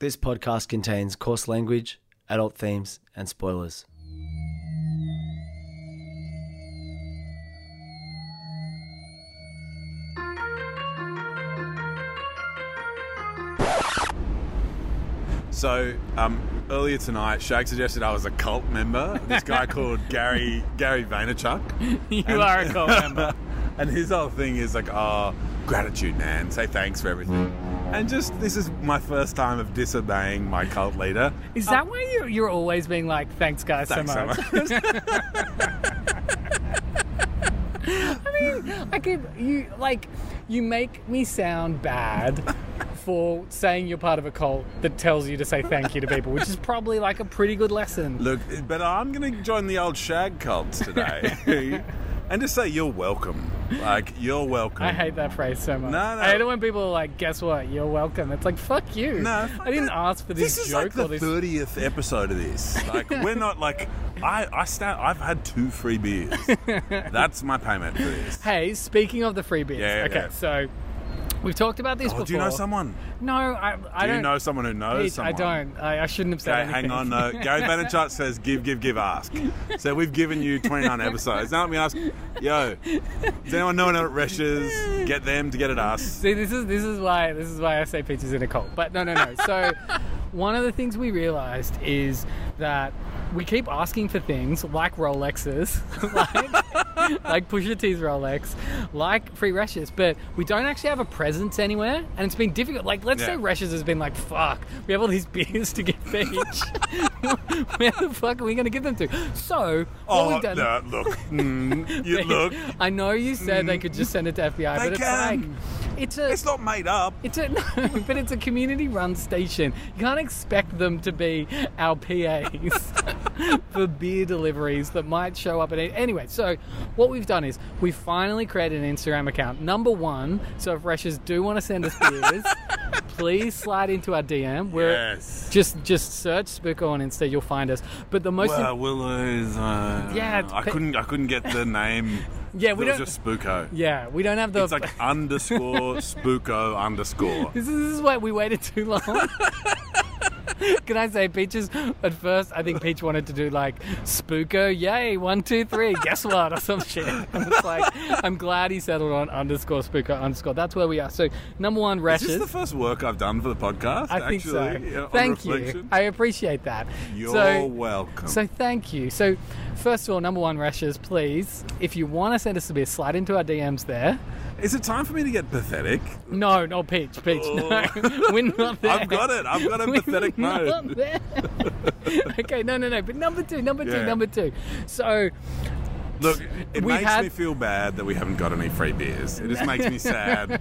This podcast contains coarse language, adult themes, and spoilers. So um, earlier tonight, Shag suggested I was a cult member. This guy called Gary Gary Vaynerchuk. You And- are a cult member. and his whole thing is like, oh, gratitude, man. Say thanks for everything. And just this is my first time of disobeying my cult leader. Is that why you're, you're always being like, thanks guys Thanks so so much? much. I mean, I could, you, like, you make me sound bad for saying you're part of a cult that tells you to say thank you to people, which is probably like a pretty good lesson. Look, but I'm going to join the old Shag cult today. and just say you're welcome. Like, you're welcome. I hate that phrase so much. No, no. I hate it when people are like, guess what? You're welcome. It's like, fuck you. No, I didn't ask for this, This is joke like the or this. thirtieth episode of this. Like we're not like I I stand. I've had two free beers. That's my payment for this. Hey, speaking of the free beers. Yeah, yeah, okay, yeah. so we've talked about this Oh, before. do you know someone? No, I, I Do don't. you know someone who knows someone? I don't. I, I shouldn't have said Okay, anything. hang on. No, Gary Vaynerchuk says give, give, give, ask. So we've given you 29 episodes. Now let me ask, yo, does anyone know anyone at Resch's? Get them to get at us. See, this is this is why this is why I say is in a cult. But no, no, no. So one of the things we realized is that we keep asking for things like Rolexes, like, like Pusha T's Rolex, like free Resch's, but we don't actually have a presence anywhere, and it's been difficult. Like, let's say Yeah. Resch's has been like, "Fuck, we have all these beers to give Peach. Where the fuck are we going to give them to?" So what Oh, we've done. no, look. Mm, you look. I know you said they could just send it to FBI, but it's can. like it's a It's not made up. it's a no, but it's a community-run station. You can't expect them to be our PAs for beer deliveries that might show up at any. Anyway, so what we've done is we finally created an Instagram account. Number one, so if Reshers do want to send us beers, please slide into our DM. We're Yes. just just search Spooko on Insta, you'll find us. But the most Well, Willow's. Uh, Yeah, I pe- couldn't. I couldn't get the name. Yeah, we it don't- just Spooko. yeah, we don't have the It's like underscore Spooko underscore. This is, this is why we waited too long. Can I say Peaches? At first, I think Peach wanted to do like Spooko, yay, one, two, three, guess what, or some shit. And it's like, I'm glad he settled on underscore Spooko underscore. That's where we are. So, number one, Is Rashes. this is the first work I've done for the podcast? I think so. yeah, thank you. I appreciate that. You're so, welcome. so thank you. So, first of all, number one, Rashes, please, if you want to send us a beer, slide into our DMs there. Is it time for me to get pathetic? No, no, Peach, Peach, no. Oh. We're not there. Oh. I've got it. I've got a We're pathetic not there. okay, no, no, no. But number two, number two, Yeah. number two. So, Look, it We makes had- me feel bad that we haven't got any free beers. It just makes me sad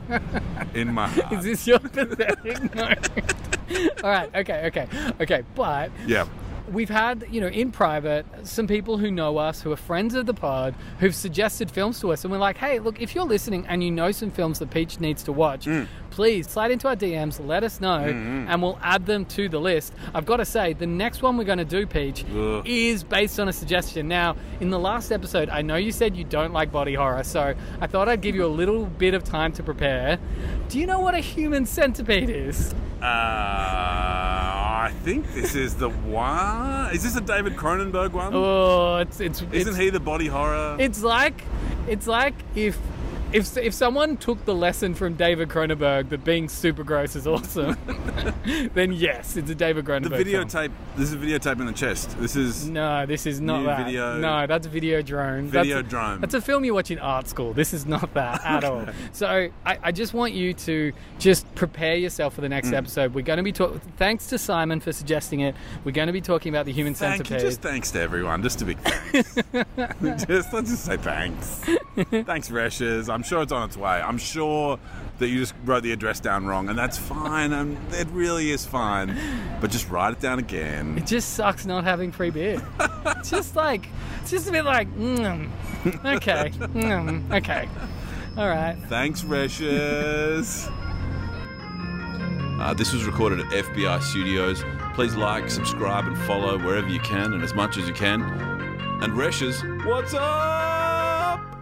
in my heart. is this your pathetic moment? All right, okay, okay, okay. But yeah. We've had, you know, in private, some people who know us, who are friends of the pod, who've suggested films to us, and we're like, hey, look, if you're listening and you know some films that Peach needs to watch, Mm. please slide into our DMs, let us know, Mm-hmm. and we'll add them to the list. I've got to say, the next one we're going to do, Peach, Ugh. is based on a suggestion. Now, in the last episode, I know you said you don't like body horror, so I thought I'd give you a little bit of time to prepare. Do you know what a human centipede is? Uh, I think this is the one. Is this a David Cronenberg one? Oh, it's it's Isn't it's, he the body horror? It's like it's like if if if someone took the lesson from David Cronenberg that being super gross is awesome, then yes, it's a David the Cronenberg. film. videotape. This is a videotape in the chest. This is. No, this is not that. video- No, that's Videodrome. Video that's, drone. That's a film you watch in art school. This is not that at all. So I, I just want you to just prepare yourself for the Mm. next episode. We're going to be talking. Thanks to Simon for suggesting it. We're going to be talking about the human Thank you. centipede. Just thanks to everyone. Just a big thanks. just let's just say thanks. Thanks, Resch's. I'm sure it's on its way. I'm sure that you just wrote the address down wrong, and that's fine. And it really is fine. But just write it down again. It just sucks not having free beer. it's just like, it's just a bit like, mm, okay, mm, okay, all right. Thanks, Resch's. Uh, this was recorded at FBI Studios. Please like, subscribe, and follow wherever you can and as much as you can. And Resch's, what's up?